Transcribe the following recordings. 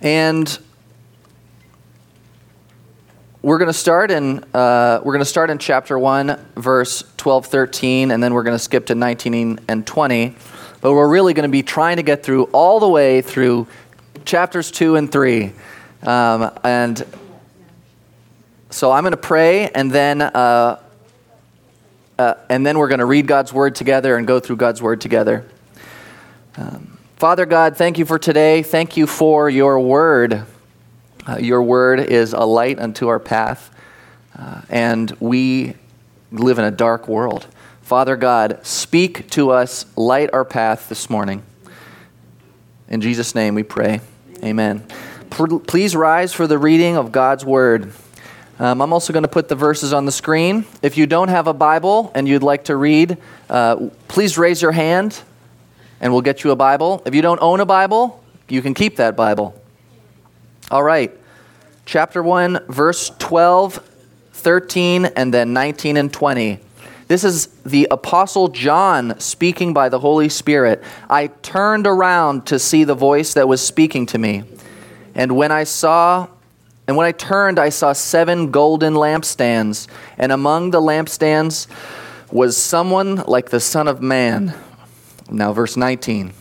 And we're going to start in uh, we're going to start in chapter 1 verse 12 13 and then we're going to skip to 19 and 20 but we're really going to be trying to get through all the way through chapters 2 and 3 um, and so i'm going to pray and then uh, uh, and then we're going to read god's word together and go through god's word together. Um, father god thank you for today thank you for your word uh, your word is a light unto our path, uh, and we live in a dark world. Father God, speak to us, light our path this morning. In Jesus' name we pray. Amen. Please rise for the reading of God's word. Um, I'm also going to put the verses on the screen. If you don't have a Bible and you'd like to read, uh, please raise your hand and we'll get you a Bible. If you don't own a Bible, you can keep that Bible. All right. Chapter 1, verse 12, 13, and then 19 and 20. This is the Apostle John speaking by the Holy Spirit. I turned around to see the voice that was speaking to me. And when I saw, and when I turned, I saw seven golden lampstands. And among the lampstands was someone like the Son of Man. Now, verse 19.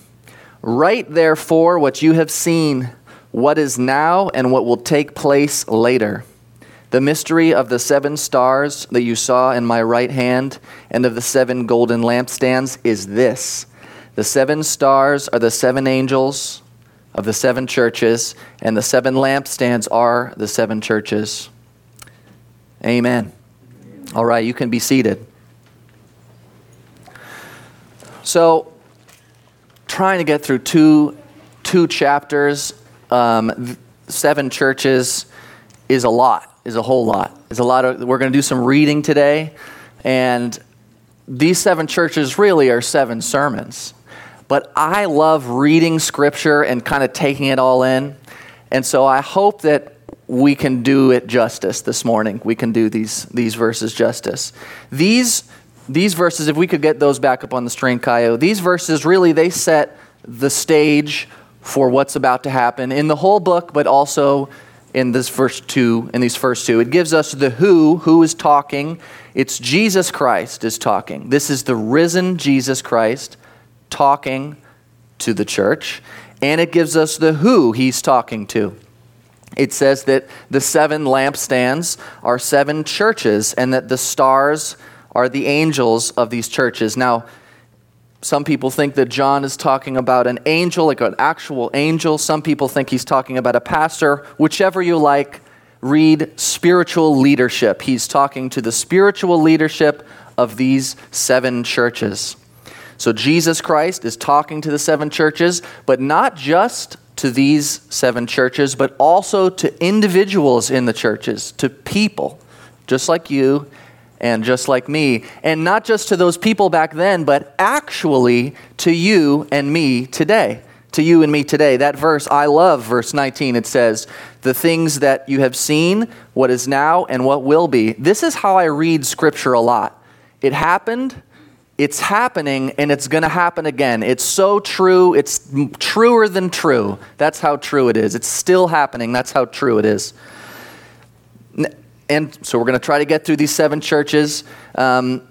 Write therefore what you have seen what is now and what will take place later. The mystery of the seven stars that you saw in my right hand and of the seven golden lampstands is this the seven stars are the seven angels of the seven churches, and the seven lampstands are the seven churches. Amen. All right, you can be seated. So, trying to get through two, two chapters um, seven churches is a lot, is a whole lot. Is a lot of, we're going to do some reading today, and these seven churches really are seven sermons. But I love reading scripture and kind of taking it all in. And so I hope that we can do it justice this morning. We can do these, these verses justice. These, these verses, if we could get those back up on the screen, Kaio, these verses really, they set the stage for what's about to happen in the whole book, but also in this first two, in these first two. It gives us the who, who is talking. It's Jesus Christ is talking. This is the risen Jesus Christ talking to the church. And it gives us the who he's talking to. It says that the seven lampstands are seven churches and that the stars are the angels of these churches. Now, some people think that John is talking about an angel, like an actual angel. Some people think he's talking about a pastor. Whichever you like, read spiritual leadership. He's talking to the spiritual leadership of these seven churches. So Jesus Christ is talking to the seven churches, but not just to these seven churches, but also to individuals in the churches, to people just like you and just like me. And not just to those people back then, but actually to you and me today. To you and me today. That verse, I love verse 19. It says, The things that you have seen, what is now, and what will be. This is how I read Scripture a lot. It happened, it's happening, and it's going to happen again. It's so true, it's truer than true. That's how true it is. It's still happening. That's how true it is and so we're going to try to get through these seven churches. Um,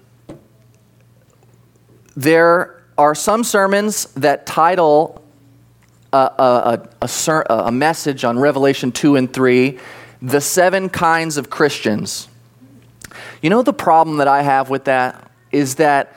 there are some sermons that title a, a, a, a, message on Revelation 2 and 3, The Seven Kinds of Christians. You know, the problem that I have with that is that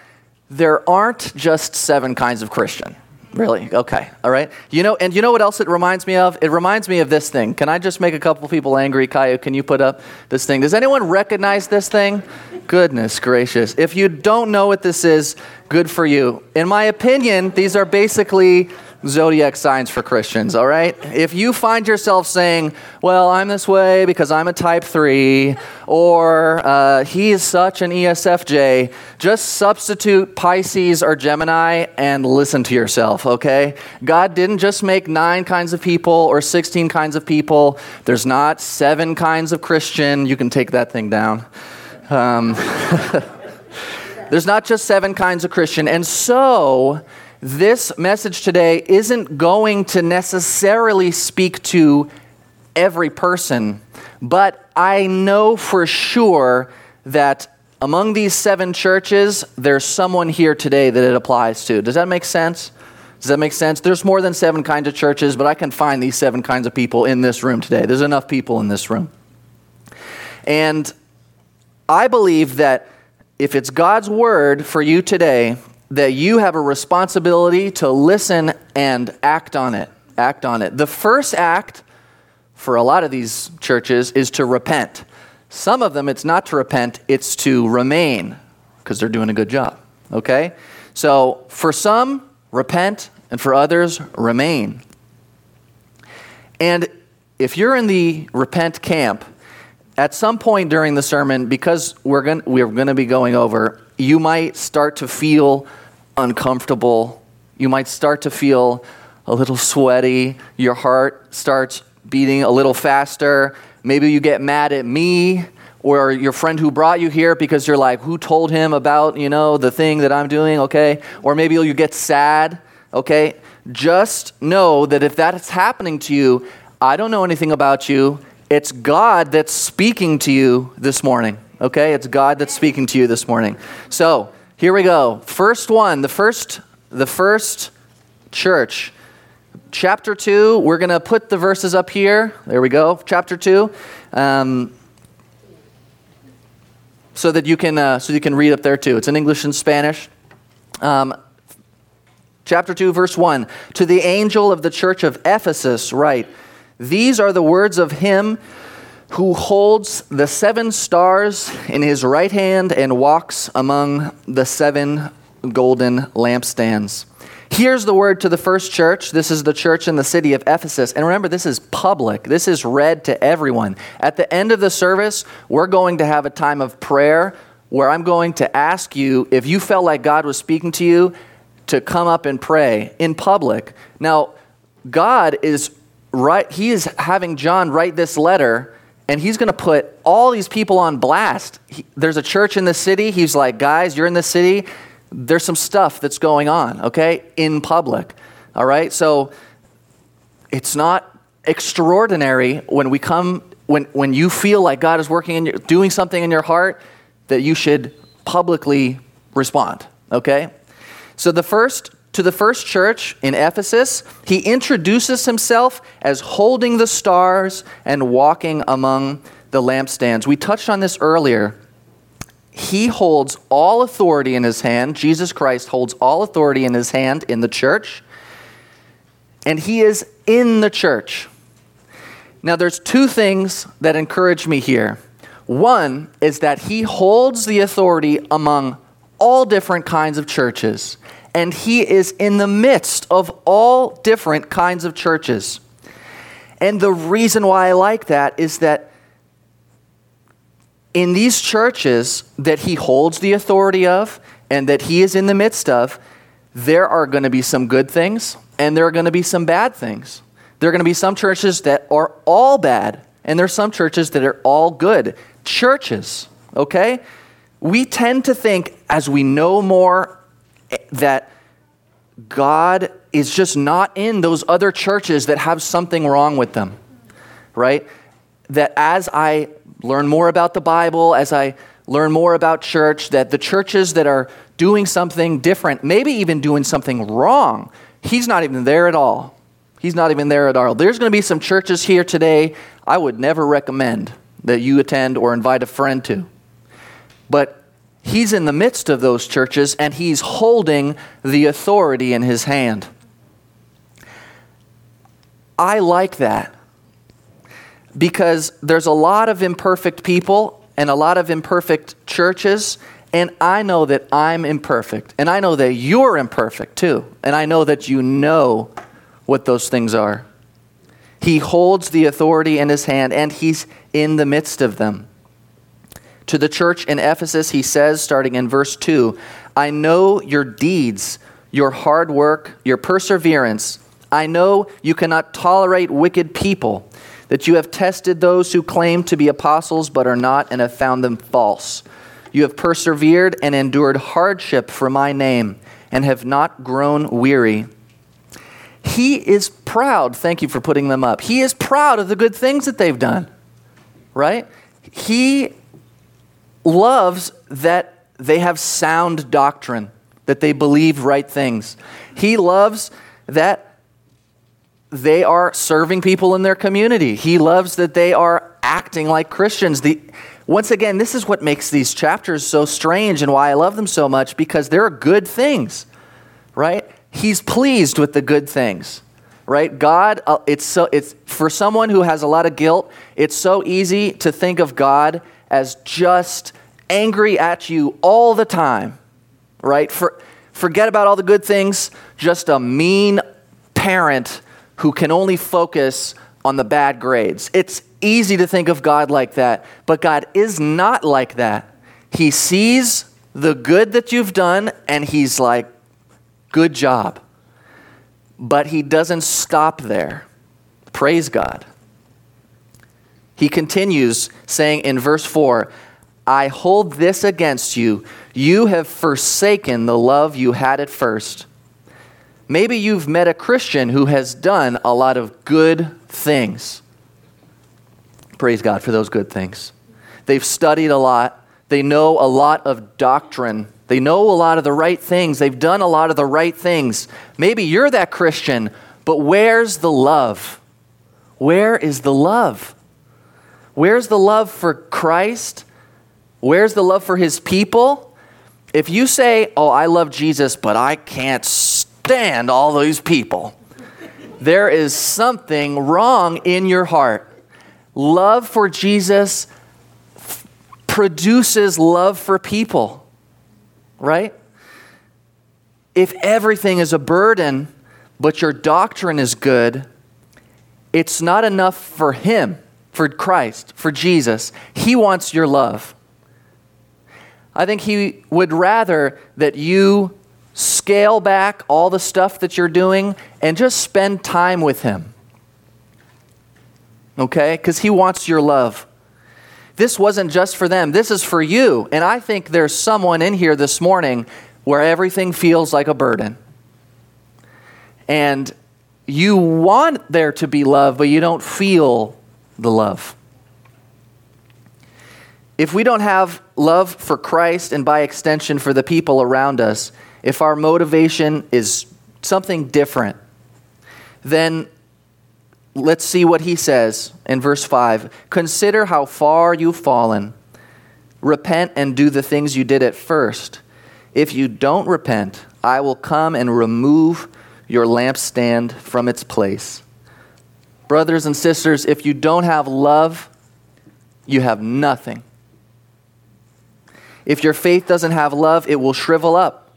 there aren't just seven kinds of Christian. Really? Okay. All right. You know, and you know what else it reminds me of? It reminds me of this thing. Can I just make a couple people angry? Kaio, can you put up this thing? Does anyone recognize this thing? Goodness gracious. If you don't know what this is, good for you. In my opinion, these are basically zodiac signs for Christians, all right? If you find yourself saying, well, I'm this way because I'm a type 3, or uh, he is such an ESFJ, just substitute Pisces or Gemini and listen to yourself, okay? God didn't just make nine kinds of people or 16 kinds of people, there's not seven kinds of Christian. You can take that thing down. Um, there's not just seven kinds of Christian. And so, this message today isn't going to necessarily speak to every person, but I know for sure that among these seven churches, there's someone here today that it applies to. Does that make sense? Does that make sense? There's more than seven kinds of churches, but I can find these seven kinds of people in this room today. There's enough people in this room. And I believe that if it's God's word for you today, that you have a responsibility to listen and act on it. Act on it. The first act for a lot of these churches is to repent. Some of them, it's not to repent, it's to remain because they're doing a good job. Okay? So for some, repent, and for others, remain. And if you're in the repent camp, at some point during the sermon, because we're going we're going to be going over, you might start to feel uncomfortable. You might start to feel a little sweaty. Your heart starts beating a little faster. Maybe you get mad at me or your friend who brought you here because you're like, who told him about, you know, the thing that I'm doing, okay? Or maybe you get sad, okay? Just know that if that's happening to you, I don't know anything about you. It's God that's speaking to you this morning, okay? It's God that's speaking to you this morning. So, here we go. First one, the first the first church. Chapter 2, we're going to put the verses up here. There we go. Chapter 2. Um, so that you can uh, so you can read up there too. It's in English and Spanish. Um, chapter 2 verse 1 to the angel of the church of ephesus write these are the words of him who holds the seven stars in his right hand and walks among the seven golden lampstands Here's the word to the first church. This is the church in the city of Ephesus. And remember, this is public, this is read to everyone. At the end of the service, we're going to have a time of prayer where I'm going to ask you if you felt like God was speaking to you to come up and pray in public. Now, God is right, He is having John write this letter and he's going to put all these people on blast. He, there's a church in the city. He's like, guys, you're in the city there's some stuff that's going on, okay, in public. All right? So it's not extraordinary when we come when when you feel like God is working in your, doing something in your heart that you should publicly respond, okay? So the first to the first church in Ephesus, he introduces himself as holding the stars and walking among the lampstands. We touched on this earlier he holds all authority in his hand. Jesus Christ holds all authority in his hand in the church, and he is in the church. Now, there's two things that encourage me here. One is that he holds the authority among all different kinds of churches, and he is in the midst of all different kinds of churches. And the reason why I like that is that in these churches that he holds the authority of and that he is in the midst of, there are going to be some good things and there are going to be some bad things. There are going to be some churches that are all bad, and there are some churches that are all good. Churches, okay? We tend to think as we know more that God is just not in those other churches that have something wrong with them, right? That as I learn more about the Bible, as I learn more about church, that the churches that are doing something different, maybe even doing something wrong, he's not even there at all. He's not even there at all. There's going to be some churches here today I would never recommend that you attend or invite a friend to. But he's in the midst of those churches and he's holding the authority in his hand. I like that because there's a lot of imperfect people and a lot of imperfect churches. And I know that I'm imperfect. And I know that you're imperfect too. And I know that you know what those things are. He holds the authority in his hand and he's in the midst of them. To the church in Ephesus, he says, starting in verse 2, I know your deeds, your hard work, your perseverance. I know you cannot tolerate wicked people that you have tested those who claim to be apostles but are not and have found them false. You have persevered and endured hardship for my name and have not grown weary. He is proud. Thank you for putting them up. He is proud of the good things that they've done, right? He loves that they have sound doctrine, that they believe right things. He loves that they are serving people in their community. He loves that they are acting like Christians. The, once again, this is what makes these chapters so strange and why I love them so much because they're good things, right? He's pleased with the good things, right? God, uh, it's so it's for someone who has a lot of guilt. It's so easy to think of God as just angry at you all the time, right? For, forget about all the good things, just a mean parent who can only focus on the bad grades. It's easy to think of God like that, but God is not like that. He sees the good that you've done and He's like, good job. But He doesn't stop there. Praise God. He continues saying in verse 4 I hold this against you. You have forsaken the love you had at first. Maybe you've met a Christian who has done a lot of good things. Praise God for those good things. They've studied a lot, they know a lot of doctrine. They know a lot of the right things. They've done a lot of the right things. Maybe you're that Christian, but where's the love? Where is the love? Where's the love for Christ? Where's the love for his people? If you say, Oh, I love Jesus, but I can't stand all these people, there is something wrong in your heart. Love for Jesus f- produces love for people, right? If everything is a burden, but your doctrine is good, it's not enough for Him, for Christ, for Jesus. He wants your love. I think he would rather that you scale back all the stuff that you're doing and just spend time with him. Okay? Because he wants your love. This wasn't just for them, this is for you. And I think there's someone in here this morning where everything feels like a burden. And you want there to be love, but you don't feel the love. If we don't have love for Christ and by extension for the people around us, if our motivation is something different, then let's see what he says in verse 5. Consider how far you've fallen. Repent and do the things you did at first. If you don't repent, I will come and remove your lampstand from its place. Brothers and sisters, if you don't have love, you have nothing. If your faith doesn't have love, it will shrivel up.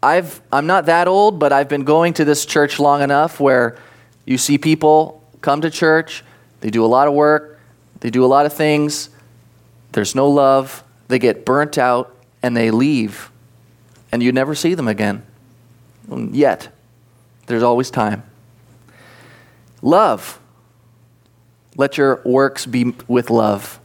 I've, I'm not that old, but I've been going to this church long enough where you see people come to church, they do a lot of work, they do a lot of things, there's no love, they get burnt out, and they leave. And you never see them again. Yet. There's always time. Love. Let your works be with love.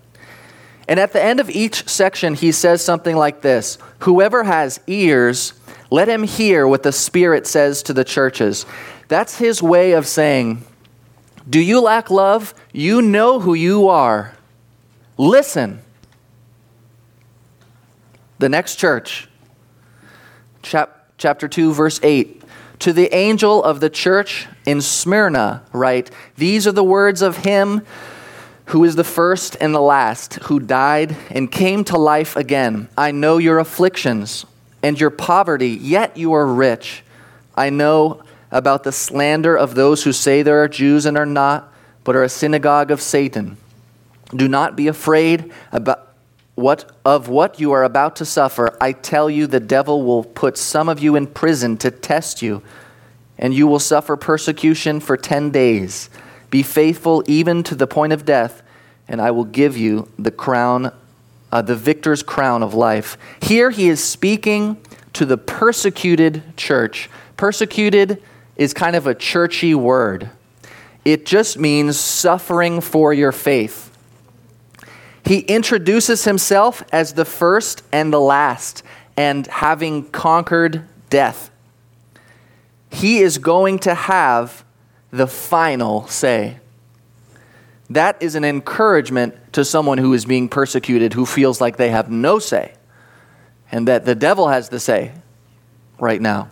And at the end of each section, he says something like this Whoever has ears, let him hear what the Spirit says to the churches. That's his way of saying, Do you lack love? You know who you are. Listen. The next church, chap- chapter 2, verse 8. To the angel of the church in Smyrna, write, These are the words of him who is the first and the last, who died and came to life again. I know your afflictions and your poverty, yet you are rich. I know about the slander of those who say they are Jews and are not, but are a synagogue of Satan. Do not be afraid about what of what you are about to suffer. I tell you the devil will put some of you in prison to test you, and you will suffer persecution for 10 days. Be faithful even to the point of death, and I will give you the crown, uh, the victor's crown of life. Here he is speaking to the persecuted church. Persecuted is kind of a churchy word, it just means suffering for your faith. He introduces himself as the first and the last, and having conquered death, he is going to have the final say. That is an encouragement to someone who is being persecuted who feels like they have no say and that the devil has the say right now.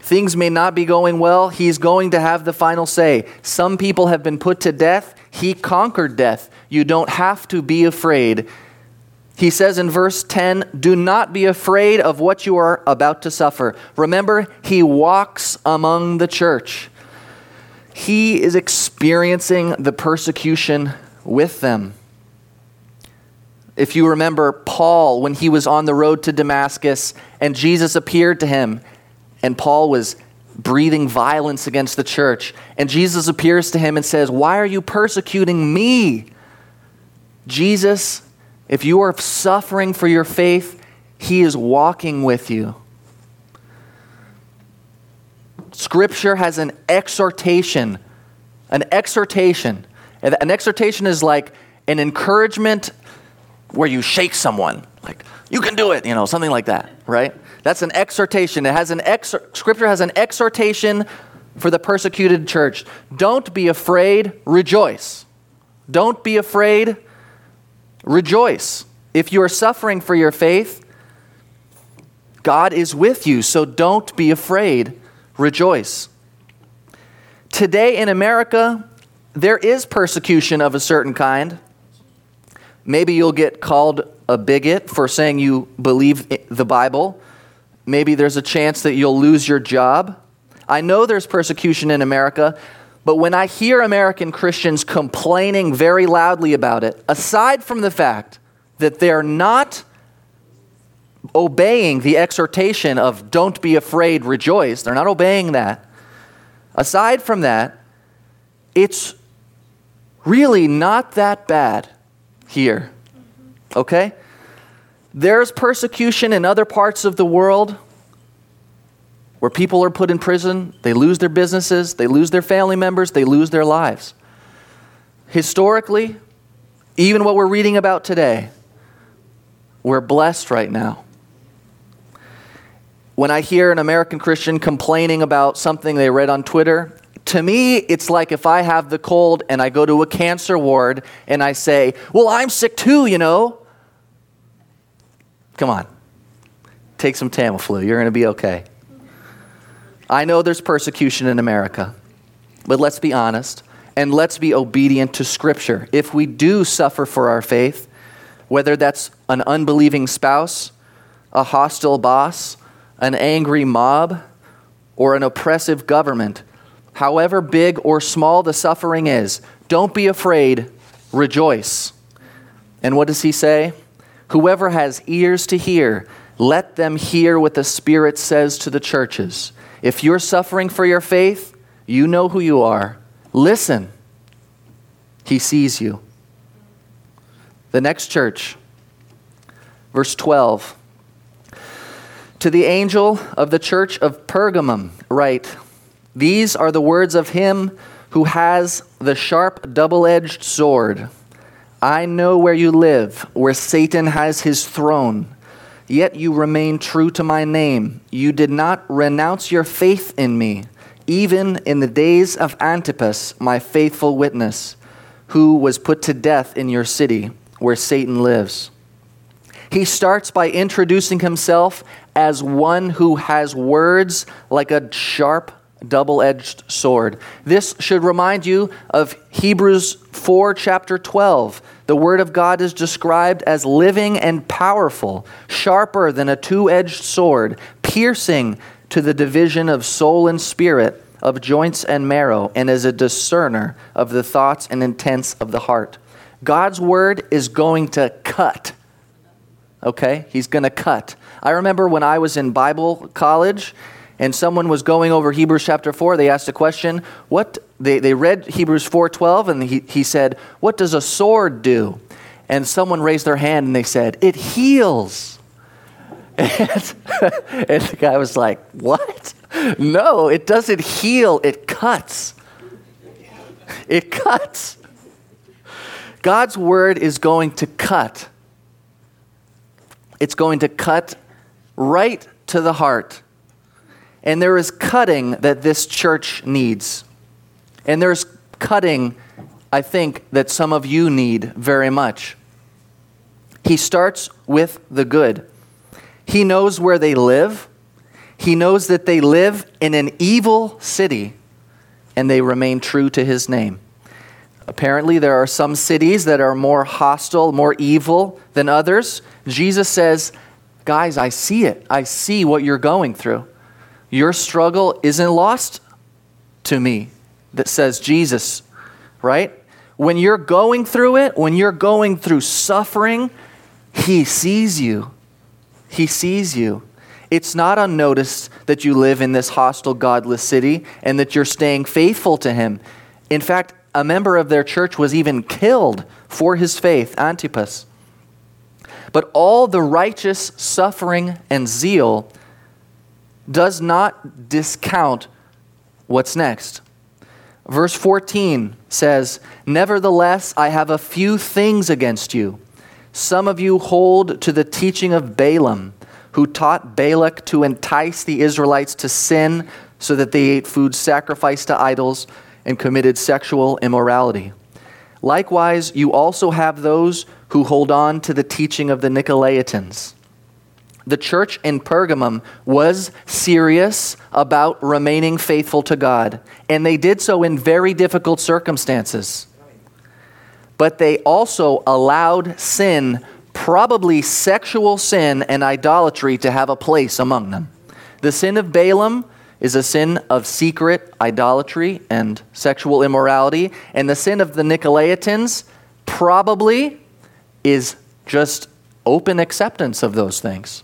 Things may not be going well. He's going to have the final say. Some people have been put to death. He conquered death. You don't have to be afraid. He says in verse 10 Do not be afraid of what you are about to suffer. Remember, he walks among the church. He is experiencing the persecution with them. If you remember Paul, when he was on the road to Damascus and Jesus appeared to him, and Paul was breathing violence against the church, and Jesus appears to him and says, Why are you persecuting me? Jesus, if you are suffering for your faith, he is walking with you. Scripture has an exhortation. An exhortation. An exhortation is like an encouragement where you shake someone, like, you can do it, you know, something like that, right? That's an exhortation. It has an ex- scripture has an exhortation for the persecuted church. Don't be afraid, rejoice. Don't be afraid, rejoice. If you are suffering for your faith, God is with you, so don't be afraid, rejoice. Today in America, there is persecution of a certain kind. Maybe you'll get called a bigot for saying you believe the Bible. Maybe there's a chance that you'll lose your job. I know there's persecution in America, but when I hear American Christians complaining very loudly about it, aside from the fact that they're not obeying the exhortation of don't be afraid, rejoice, they're not obeying that. Aside from that, it's really not that bad here. Okay? There's persecution in other parts of the world where people are put in prison, they lose their businesses, they lose their family members, they lose their lives. Historically, even what we're reading about today, we're blessed right now. When I hear an American Christian complaining about something they read on Twitter, to me, it's like if I have the cold and I go to a cancer ward and I say, Well, I'm sick too, you know. Come on. Take some Tamiflu. You're going to be okay. I know there's persecution in America, but let's be honest and let's be obedient to Scripture. If we do suffer for our faith, whether that's an unbelieving spouse, a hostile boss, an angry mob, or an oppressive government, however big or small the suffering is, don't be afraid, rejoice. And what does he say? Whoever has ears to hear, let them hear what the Spirit says to the churches. If you're suffering for your faith, you know who you are. Listen. He sees you. The next church, verse 12. To the angel of the church of Pergamum, write, these are the words of him who has the sharp, double edged sword. I know where you live, where Satan has his throne. Yet you remain true to my name. You did not renounce your faith in me, even in the days of Antipas, my faithful witness, who was put to death in your city, where Satan lives. He starts by introducing himself as one who has words like a sharp, double edged sword. This should remind you of Hebrews 4, chapter 12. The Word of God is described as living and powerful, sharper than a two edged sword, piercing to the division of soul and spirit, of joints and marrow, and as a discerner of the thoughts and intents of the heart. God's Word is going to cut. Okay? He's going to cut. I remember when I was in Bible college and someone was going over Hebrews chapter 4, they asked a question. What they, they read Hebrews 4:12 and he, he said, What does a sword do? And someone raised their hand and they said, It heals. And, and the guy was like, What? No, it doesn't heal, it cuts. It cuts. God's word is going to cut. It's going to cut right to the heart. And there is cutting that this church needs. And there's cutting, I think, that some of you need very much. He starts with the good. He knows where they live. He knows that they live in an evil city and they remain true to his name. Apparently, there are some cities that are more hostile, more evil than others. Jesus says, Guys, I see it. I see what you're going through. Your struggle isn't lost to me, that says Jesus, right? When you're going through it, when you're going through suffering, He sees you. He sees you. It's not unnoticed that you live in this hostile, godless city and that you're staying faithful to Him. In fact, a member of their church was even killed for his faith, Antipas. But all the righteous suffering and zeal does not discount what's next. Verse 14 says, Nevertheless, I have a few things against you. Some of you hold to the teaching of Balaam, who taught Balak to entice the Israelites to sin so that they ate food sacrificed to idols and committed sexual immorality. Likewise, you also have those who hold on to the teaching of the Nicolaitans. The church in Pergamum was serious about remaining faithful to God, and they did so in very difficult circumstances. But they also allowed sin, probably sexual sin and idolatry, to have a place among them. The sin of Balaam is a sin of secret idolatry and sexual immorality. And the sin of the Nicolaitans probably is just open acceptance of those things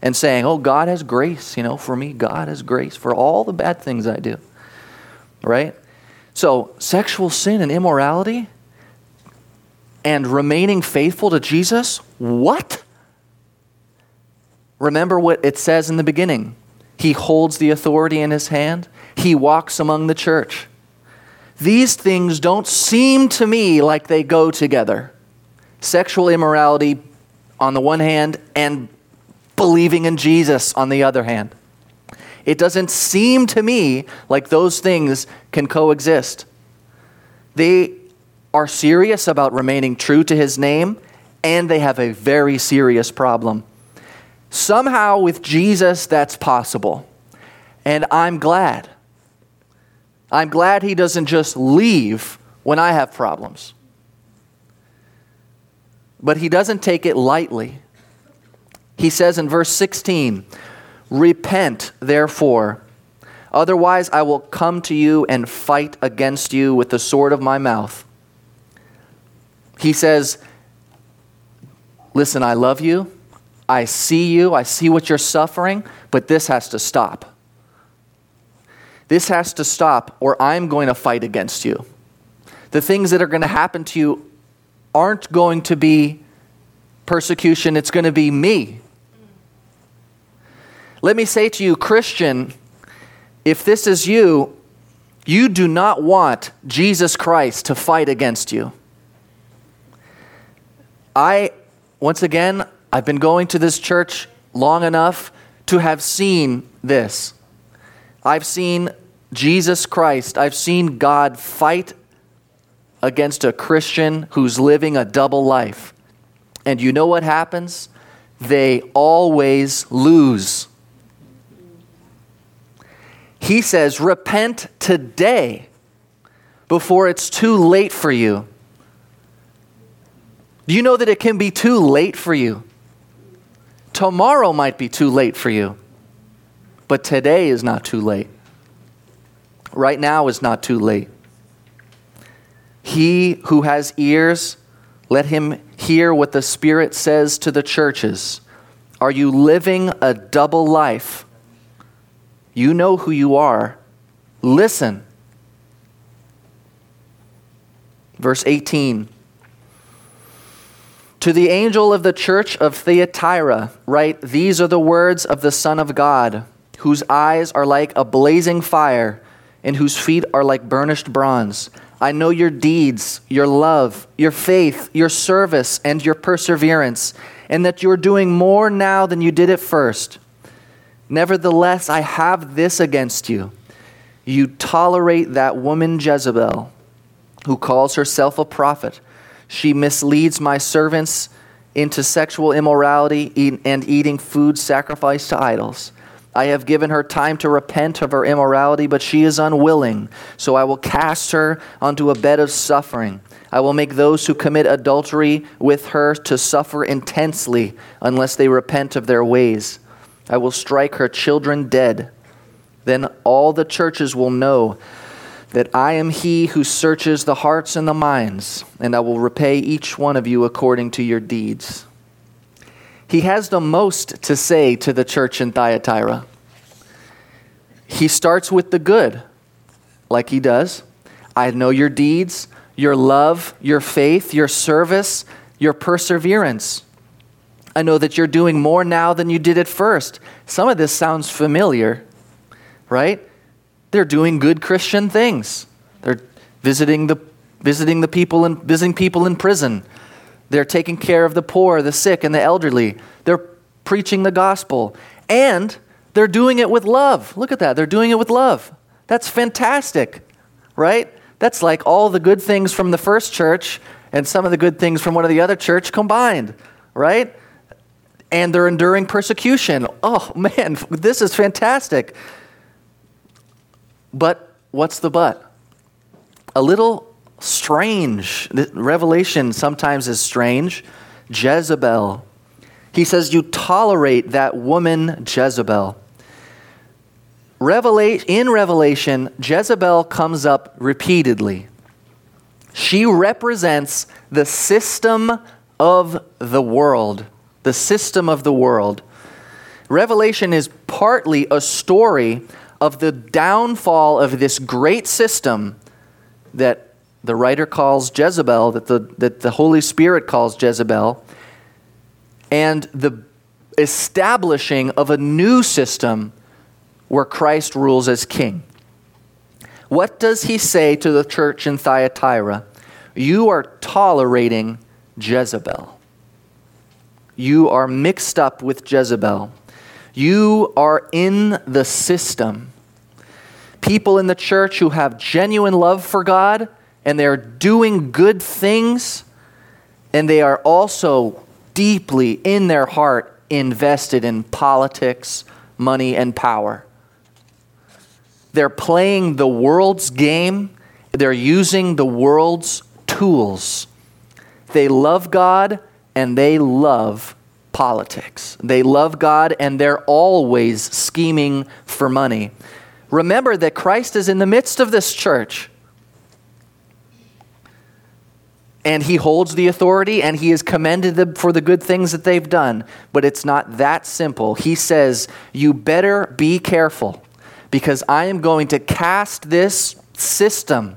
and saying, oh, God has grace, you know, for me, God has grace for all the bad things I do. Right? So, sexual sin and immorality and remaining faithful to Jesus, what? Remember what it says in the beginning he holds the authority in his hand. He walks among the church. These things don't seem to me like they go together. Sexual immorality on the one hand, and believing in Jesus on the other hand. It doesn't seem to me like those things can coexist. They are serious about remaining true to his name, and they have a very serious problem Somehow with Jesus, that's possible. And I'm glad. I'm glad he doesn't just leave when I have problems. But he doesn't take it lightly. He says in verse 16, Repent, therefore, otherwise I will come to you and fight against you with the sword of my mouth. He says, Listen, I love you. I see you, I see what you're suffering, but this has to stop. This has to stop, or I'm going to fight against you. The things that are going to happen to you aren't going to be persecution, it's going to be me. Let me say to you, Christian, if this is you, you do not want Jesus Christ to fight against you. I, once again, I've been going to this church long enough to have seen this. I've seen Jesus Christ, I've seen God fight against a Christian who's living a double life. And you know what happens? They always lose. He says, Repent today before it's too late for you. Do you know that it can be too late for you? Tomorrow might be too late for you, but today is not too late. Right now is not too late. He who has ears, let him hear what the Spirit says to the churches. Are you living a double life? You know who you are. Listen. Verse 18. To the angel of the church of Thyatira, write These are the words of the Son of God, whose eyes are like a blazing fire, and whose feet are like burnished bronze. I know your deeds, your love, your faith, your service, and your perseverance, and that you're doing more now than you did at first. Nevertheless, I have this against you. You tolerate that woman Jezebel, who calls herself a prophet. She misleads my servants into sexual immorality and eating food sacrificed to idols. I have given her time to repent of her immorality, but she is unwilling. So I will cast her onto a bed of suffering. I will make those who commit adultery with her to suffer intensely unless they repent of their ways. I will strike her children dead. Then all the churches will know that I am he who searches the hearts and the minds, and I will repay each one of you according to your deeds. He has the most to say to the church in Thyatira. He starts with the good, like he does. I know your deeds, your love, your faith, your service, your perseverance. I know that you're doing more now than you did at first. Some of this sounds familiar, right? They're doing good Christian things. They're visiting the, visiting the people and visiting people in prison. They're taking care of the poor, the sick, and the elderly. They're preaching the gospel. And they're doing it with love. Look at that. They're doing it with love. That's fantastic, right? That's like all the good things from the first church and some of the good things from one of the other church combined, right? And they're enduring persecution. Oh man, this is fantastic. But what's the but? A little strange. Revelation sometimes is strange. Jezebel. He says, You tolerate that woman, Jezebel. Revelation, in Revelation, Jezebel comes up repeatedly. She represents the system of the world. The system of the world. Revelation is partly a story of the downfall of this great system that the writer calls Jezebel, that the, that the Holy Spirit calls Jezebel, and the establishing of a new system where Christ rules as king. What does he say to the church in Thyatira? You are tolerating Jezebel. You are mixed up with Jezebel. You are in the system. People in the church who have genuine love for God and they're doing good things, and they are also deeply in their heart invested in politics, money, and power. They're playing the world's game, they're using the world's tools. They love God and they love politics. They love God and they're always scheming for money. Remember that Christ is in the midst of this church. And he holds the authority and he has commended them for the good things that they've done. But it's not that simple. He says, You better be careful because I am going to cast this system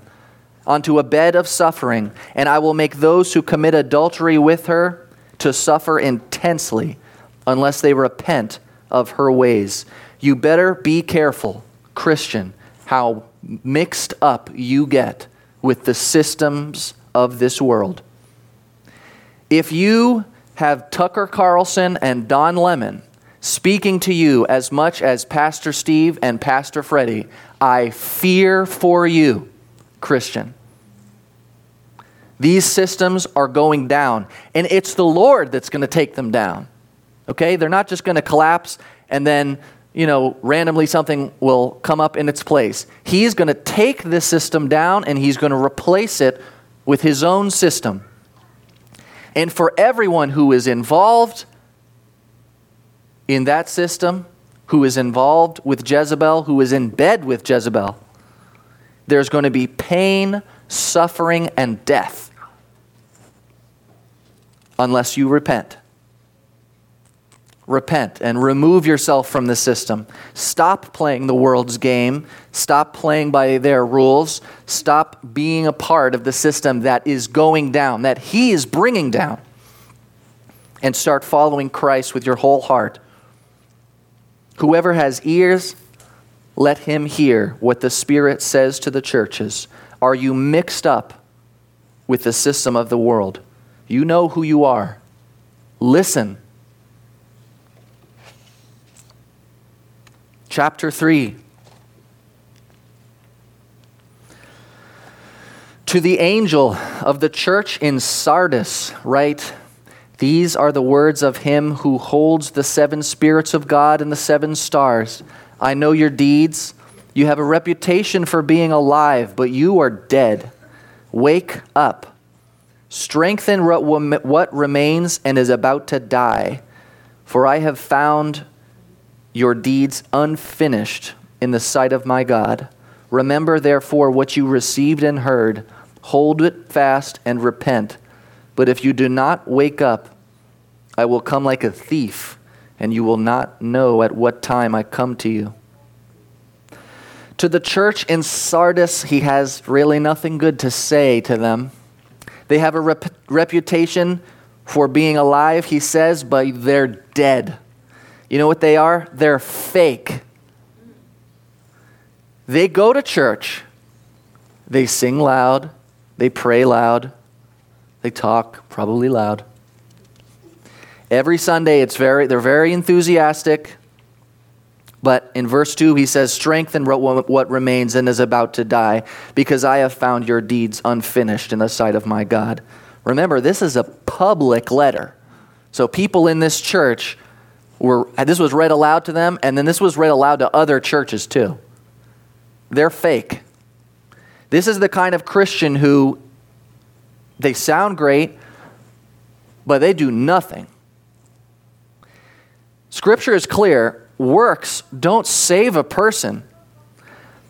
onto a bed of suffering, and I will make those who commit adultery with her to suffer intensely unless they repent of her ways. You better be careful, Christian, how mixed up you get with the systems of this world. If you have Tucker Carlson and Don Lemon speaking to you as much as Pastor Steve and Pastor Freddie, I fear for you, Christian. These systems are going down, and it's the Lord that's going to take them down. Okay? They're not just going to collapse and then, you know, randomly something will come up in its place. He's going to take this system down and he's going to replace it with his own system. And for everyone who is involved in that system, who is involved with Jezebel, who is in bed with Jezebel, there's going to be pain, suffering, and death unless you repent. Repent and remove yourself from the system. Stop playing the world's game. Stop playing by their rules. Stop being a part of the system that is going down, that He is bringing down. And start following Christ with your whole heart. Whoever has ears, let him hear what the Spirit says to the churches. Are you mixed up with the system of the world? You know who you are. Listen. Chapter 3. To the angel of the church in Sardis, write These are the words of him who holds the seven spirits of God and the seven stars. I know your deeds. You have a reputation for being alive, but you are dead. Wake up. Strengthen what remains and is about to die. For I have found your deeds unfinished in the sight of my God. Remember, therefore, what you received and heard Hold it fast and repent. But if you do not wake up, I will come like a thief, and you will not know at what time I come to you. To the church in Sardis, he has really nothing good to say to them. They have a rep- reputation for being alive, he says, but they're dead. You know what they are? They're fake. They go to church, they sing loud, they pray loud. They talk probably loud. Every Sunday, it's very, they're very enthusiastic. But in verse 2, he says, Strengthen what remains and is about to die, because I have found your deeds unfinished in the sight of my God. Remember, this is a public letter. So people in this church were, this was read aloud to them, and then this was read aloud to other churches too. They're fake. This is the kind of Christian who they sound great, but they do nothing. Scripture is clear works don't save a person.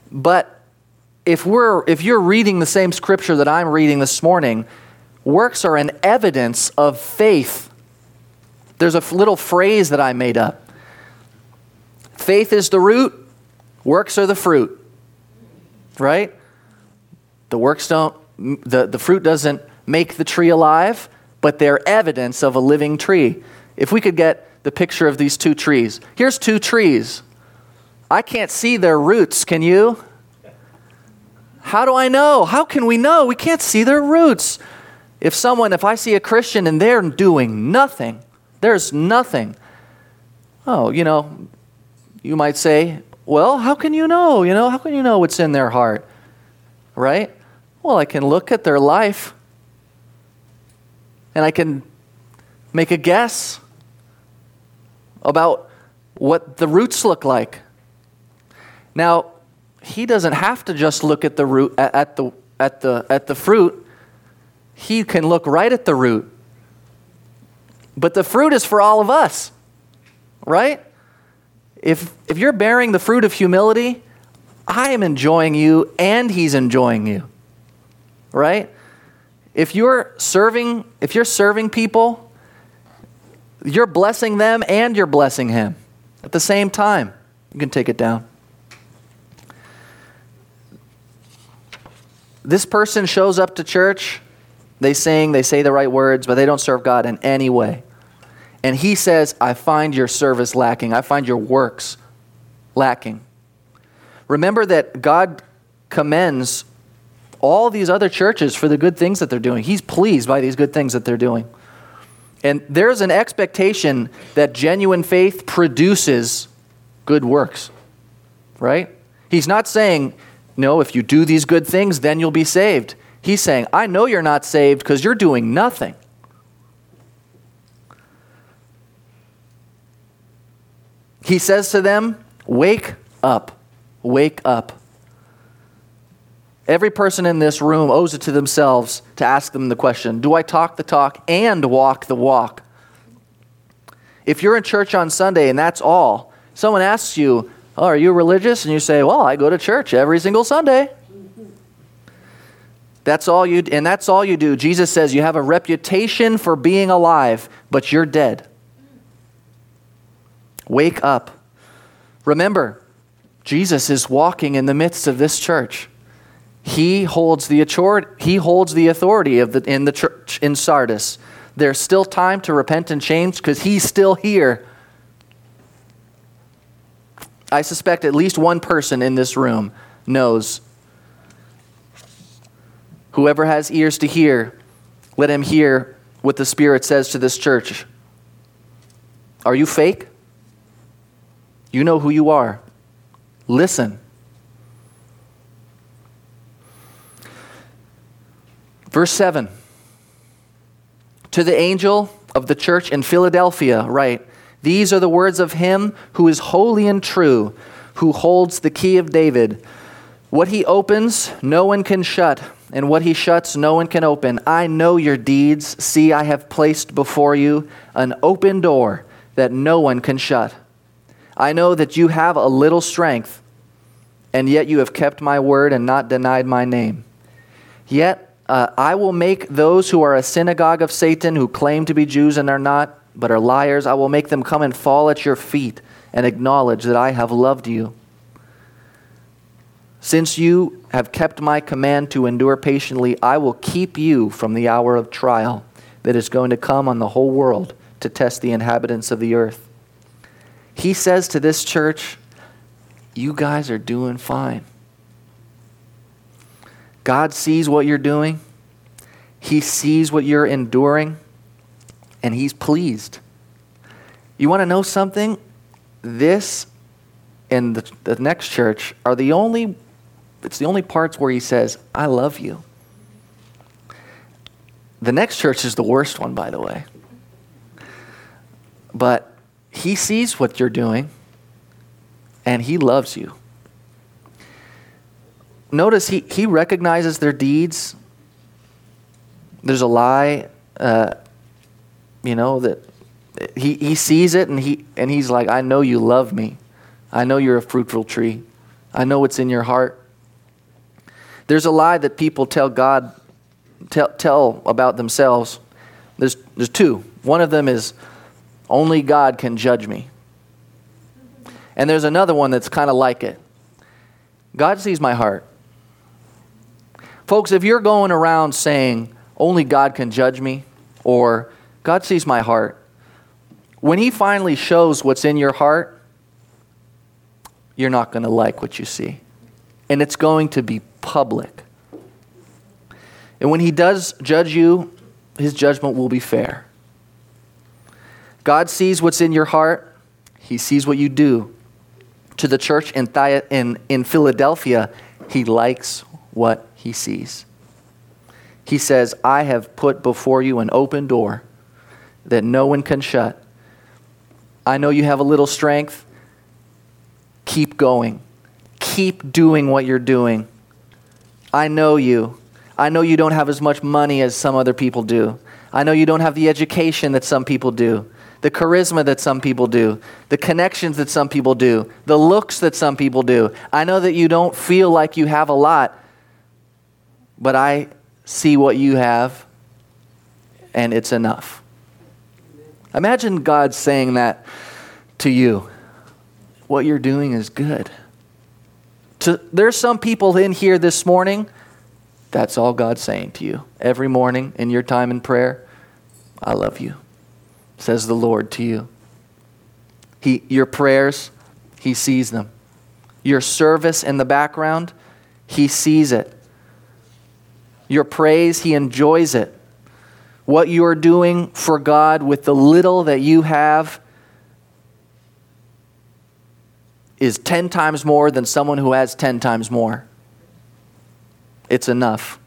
But if, we're, if you're reading the same scripture that I'm reading this morning, works are an evidence of faith. There's a little phrase that I made up faith is the root, works are the fruit. Right? The works don't, the, the fruit doesn't make the tree alive, but they're evidence of a living tree. If we could get the picture of these two trees. Here's two trees. I can't see their roots, can you? How do I know? How can we know? We can't see their roots. If someone, if I see a Christian and they're doing nothing, there's nothing. Oh, you know, you might say, well, how can you know? You know, how can you know what's in their heart? Right? Well, I can look at their life and I can make a guess about what the roots look like. Now, he doesn't have to just look at the root at the at the at the fruit. He can look right at the root. But the fruit is for all of us. Right? If if you're bearing the fruit of humility, I am enjoying you and he's enjoying you right? If you're serving, if you're serving people, you're blessing them and you're blessing him at the same time. You can take it down. This person shows up to church, they sing, they say the right words, but they don't serve God in any way. And he says, I find your service lacking. I find your works lacking. Remember that God commends all these other churches for the good things that they're doing. He's pleased by these good things that they're doing. And there's an expectation that genuine faith produces good works, right? He's not saying, no, if you do these good things, then you'll be saved. He's saying, I know you're not saved because you're doing nothing. He says to them, Wake up, wake up. Every person in this room owes it to themselves to ask them the question Do I talk the talk and walk the walk? If you're in church on Sunday and that's all, someone asks you, Oh, are you religious? And you say, Well, I go to church every single Sunday. That's all you and that's all you do. Jesus says you have a reputation for being alive, but you're dead. Wake up. Remember, Jesus is walking in the midst of this church. He holds the authority, he holds the authority of the, in the church in Sardis. There's still time to repent and change because he's still here. I suspect at least one person in this room knows. Whoever has ears to hear, let him hear what the Spirit says to this church. Are you fake? You know who you are. Listen. Verse 7 To the angel of the church in Philadelphia, write, These are the words of him who is holy and true, who holds the key of David. What he opens, no one can shut, and what he shuts, no one can open. I know your deeds. See, I have placed before you an open door that no one can shut. I know that you have a little strength, and yet you have kept my word and not denied my name. Yet uh, I will make those who are a synagogue of Satan, who claim to be Jews and are not, but are liars, I will make them come and fall at your feet and acknowledge that I have loved you. Since you have kept my command to endure patiently, I will keep you from the hour of trial that is going to come on the whole world to test the inhabitants of the earth. He says to this church, You guys are doing fine. God sees what you're doing, He sees what you're enduring, and He's pleased. You want to know something? This and the, the next church are the only it's the only parts where he says, I love you. The next church is the worst one, by the way. But he sees what you're doing and he loves you notice he, he recognizes their deeds. There's a lie, uh, you know, that he, he sees it and, he, and he's like, I know you love me. I know you're a fruitful tree. I know what's in your heart. There's a lie that people tell God, tell, tell about themselves. There's, there's two. One of them is, only God can judge me. And there's another one that's kind of like it. God sees my heart. Folks, if you're going around saying, only God can judge me, or God sees my heart, when He finally shows what's in your heart, you're not going to like what you see. And it's going to be public. And when He does judge you, His judgment will be fair. God sees what's in your heart, He sees what you do. To the church in, in, in Philadelphia, He likes what he sees. He says, I have put before you an open door that no one can shut. I know you have a little strength. Keep going. Keep doing what you're doing. I know you. I know you don't have as much money as some other people do. I know you don't have the education that some people do, the charisma that some people do, the connections that some people do, the looks that some people do. I know that you don't feel like you have a lot, but I see what you have, and it's enough. Imagine God saying that to you. What you're doing is good. To, there's some people in here this morning, that's all God's saying to you. Every morning in your time in prayer, I love you, says the Lord to you. He, your prayers, He sees them. Your service in the background, He sees it. Your praise, He enjoys it. What you are doing for God with the little that you have is 10 times more than someone who has 10 times more. It's enough.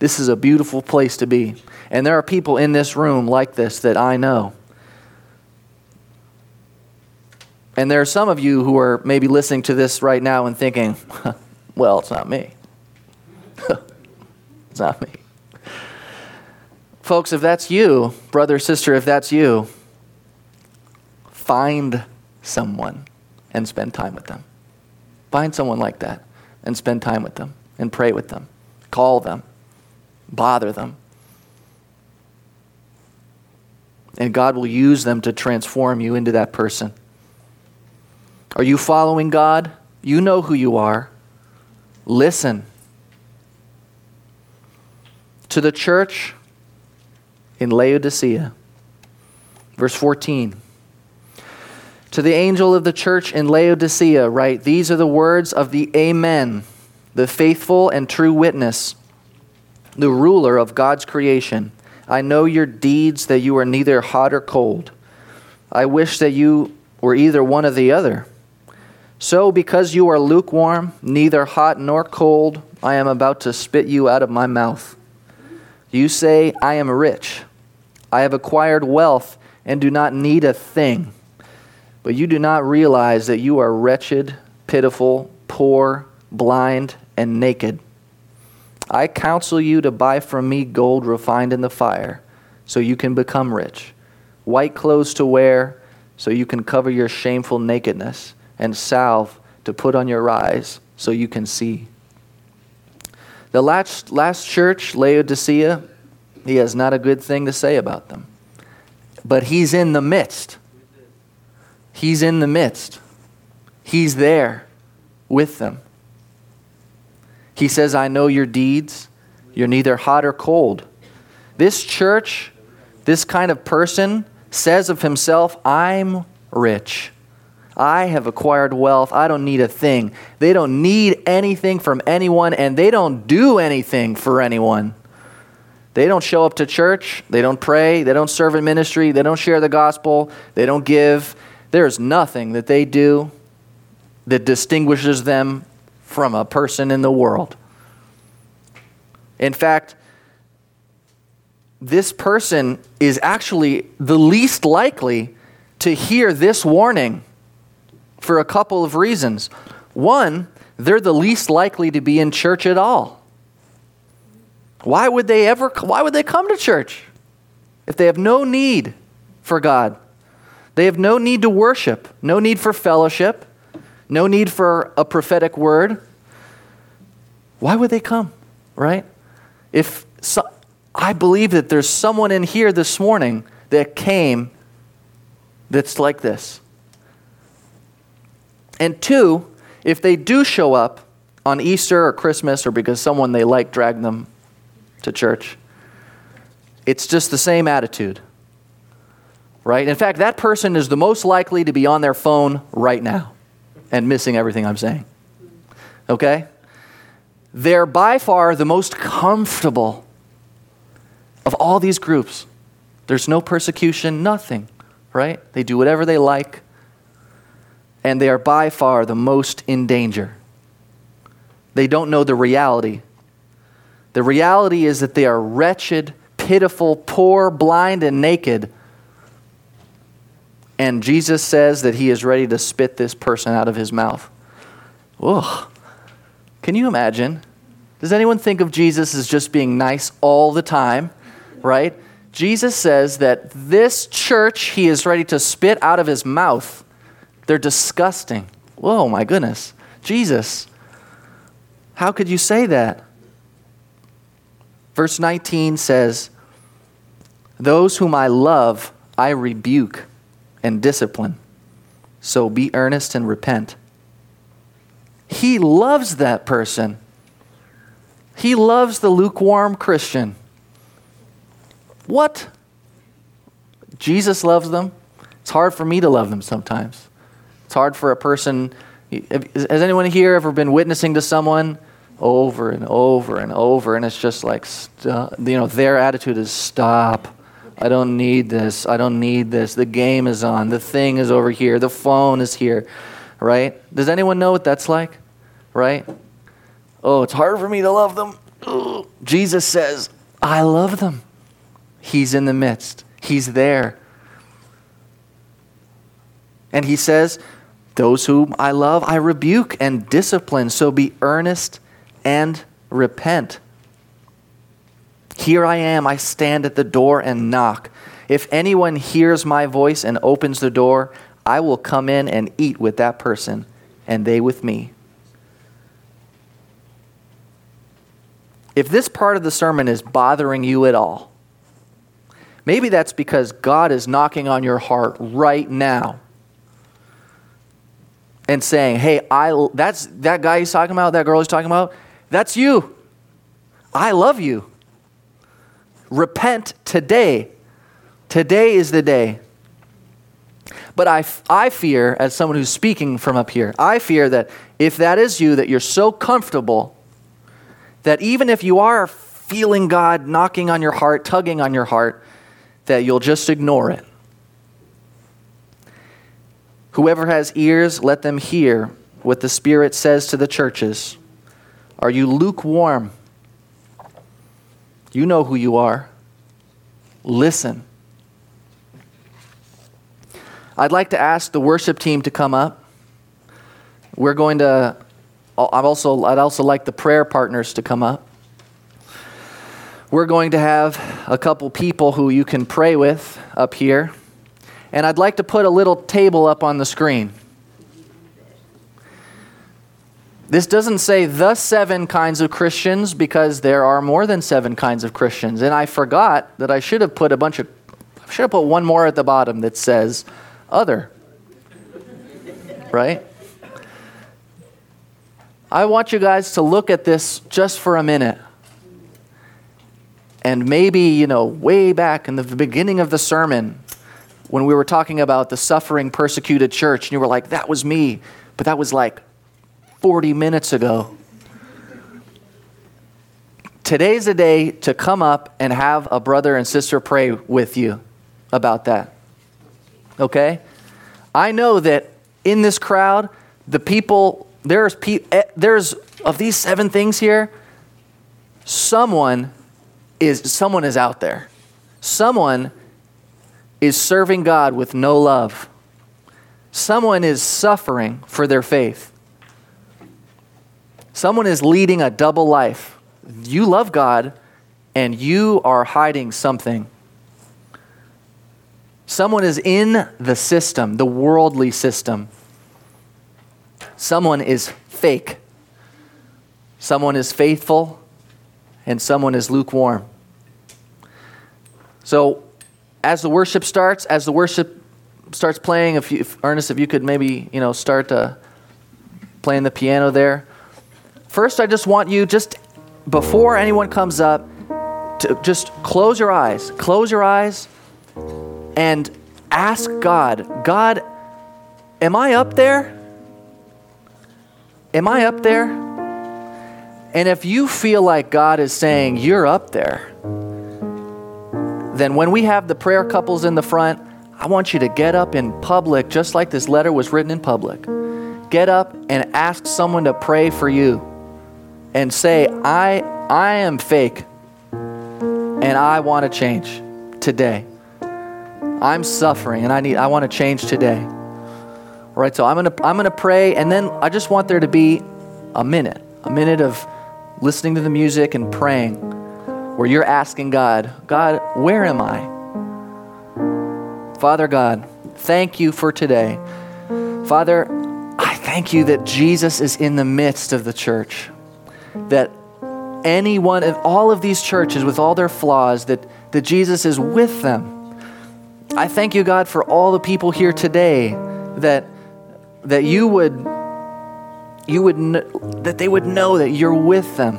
This is a beautiful place to be. And there are people in this room like this that I know. And there are some of you who are maybe listening to this right now and thinking, well, it's not me. Not me. Folks, if that's you, brother, sister, if that's you, find someone and spend time with them. Find someone like that and spend time with them and pray with them. Call them, bother them. And God will use them to transform you into that person. Are you following God? You know who you are. Listen to the church in Laodicea. Verse 14. To the angel of the church in Laodicea, write These are the words of the Amen, the faithful and true witness, the ruler of God's creation. I know your deeds, that you are neither hot or cold. I wish that you were either one or the other. So, because you are lukewarm, neither hot nor cold, I am about to spit you out of my mouth. You say, I am rich. I have acquired wealth and do not need a thing. But you do not realize that you are wretched, pitiful, poor, blind, and naked. I counsel you to buy from me gold refined in the fire, so you can become rich, white clothes to wear, so you can cover your shameful nakedness and salve to put on your eyes so you can see. The last, last church, Laodicea, he has not a good thing to say about them. But he's in the midst. He's in the midst. He's there with them. He says, I know your deeds. You're neither hot or cold. This church, this kind of person, says of himself, I'm rich. I have acquired wealth. I don't need a thing. They don't need anything from anyone, and they don't do anything for anyone. They don't show up to church. They don't pray. They don't serve in ministry. They don't share the gospel. They don't give. There's nothing that they do that distinguishes them from a person in the world. In fact, this person is actually the least likely to hear this warning for a couple of reasons. One, they're the least likely to be in church at all. Why would they ever why would they come to church if they have no need for God? They have no need to worship, no need for fellowship, no need for a prophetic word. Why would they come, right? If so, I believe that there's someone in here this morning that came that's like this. And two, if they do show up on Easter or Christmas or because someone they like dragged them to church, it's just the same attitude. Right? In fact, that person is the most likely to be on their phone right now and missing everything I'm saying. Okay? They're by far the most comfortable of all these groups. There's no persecution, nothing, right? They do whatever they like and they are by far the most in danger. They don't know the reality. The reality is that they are wretched, pitiful, poor, blind, and naked. And Jesus says that he is ready to spit this person out of his mouth. Ugh. Can you imagine? Does anyone think of Jesus as just being nice all the time? Right? Jesus says that this church he is ready to spit out of his mouth. They're disgusting. Whoa, my goodness. Jesus, how could you say that? Verse 19 says, Those whom I love, I rebuke and discipline. So be earnest and repent. He loves that person. He loves the lukewarm Christian. What? Jesus loves them. It's hard for me to love them sometimes. It's hard for a person. Has anyone here ever been witnessing to someone over and over and over, and it's just like, uh, you know, their attitude is stop. I don't need this. I don't need this. The game is on. The thing is over here. The phone is here. Right? Does anyone know what that's like? Right? Oh, it's hard for me to love them. Ugh. Jesus says, I love them. He's in the midst, He's there. And He says, those whom I love, I rebuke and discipline. So be earnest and repent. Here I am, I stand at the door and knock. If anyone hears my voice and opens the door, I will come in and eat with that person, and they with me. If this part of the sermon is bothering you at all, maybe that's because God is knocking on your heart right now and saying, "Hey, I that's that guy he's talking about, that girl he's talking about, that's you. I love you. Repent today. Today is the day." But I, I fear, as someone who's speaking from up here, I fear that if that is you, that you're so comfortable that even if you are feeling God knocking on your heart, tugging on your heart, that you'll just ignore it. Whoever has ears, let them hear what the Spirit says to the churches. Are you lukewarm? You know who you are. Listen. I'd like to ask the worship team to come up. We're going to I'm also I'd also like the prayer partners to come up. We're going to have a couple people who you can pray with up here. And I'd like to put a little table up on the screen. This doesn't say the seven kinds of Christians because there are more than seven kinds of Christians. And I forgot that I should have put a bunch of, I should have put one more at the bottom that says other. Right? I want you guys to look at this just for a minute. And maybe, you know, way back in the beginning of the sermon, when we were talking about the suffering, persecuted church, and you were like, that was me. But that was like 40 minutes ago. Today's a day to come up and have a brother and sister pray with you about that. Okay? I know that in this crowd, the people, there's, pe- eh, there's of these seven things here, someone is, someone is out there. Someone is serving God with no love. Someone is suffering for their faith. Someone is leading a double life. You love God and you are hiding something. Someone is in the system, the worldly system. Someone is fake. Someone is faithful and someone is lukewarm. So, as the worship starts, as the worship starts playing, if, you, if Ernest, if you could maybe you know start uh, playing the piano there. First, I just want you, just before anyone comes up, to just close your eyes. Close your eyes and ask God, God, am I up there? Am I up there? And if you feel like God is saying, You're up there, then when we have the prayer couples in the front, I want you to get up in public, just like this letter was written in public. Get up and ask someone to pray for you and say, I, I am fake and I want to change today. I'm suffering and I need I want to change today. All right, so I'm gonna I'm gonna pray and then I just want there to be a minute, a minute of listening to the music and praying where you're asking God, God, where am I? Father God, thank you for today. Father, I thank you that Jesus is in the midst of the church that any one of all of these churches with all their flaws that, that jesus is with them i thank you god for all the people here today that that you would you would kn- that they would know that you're with them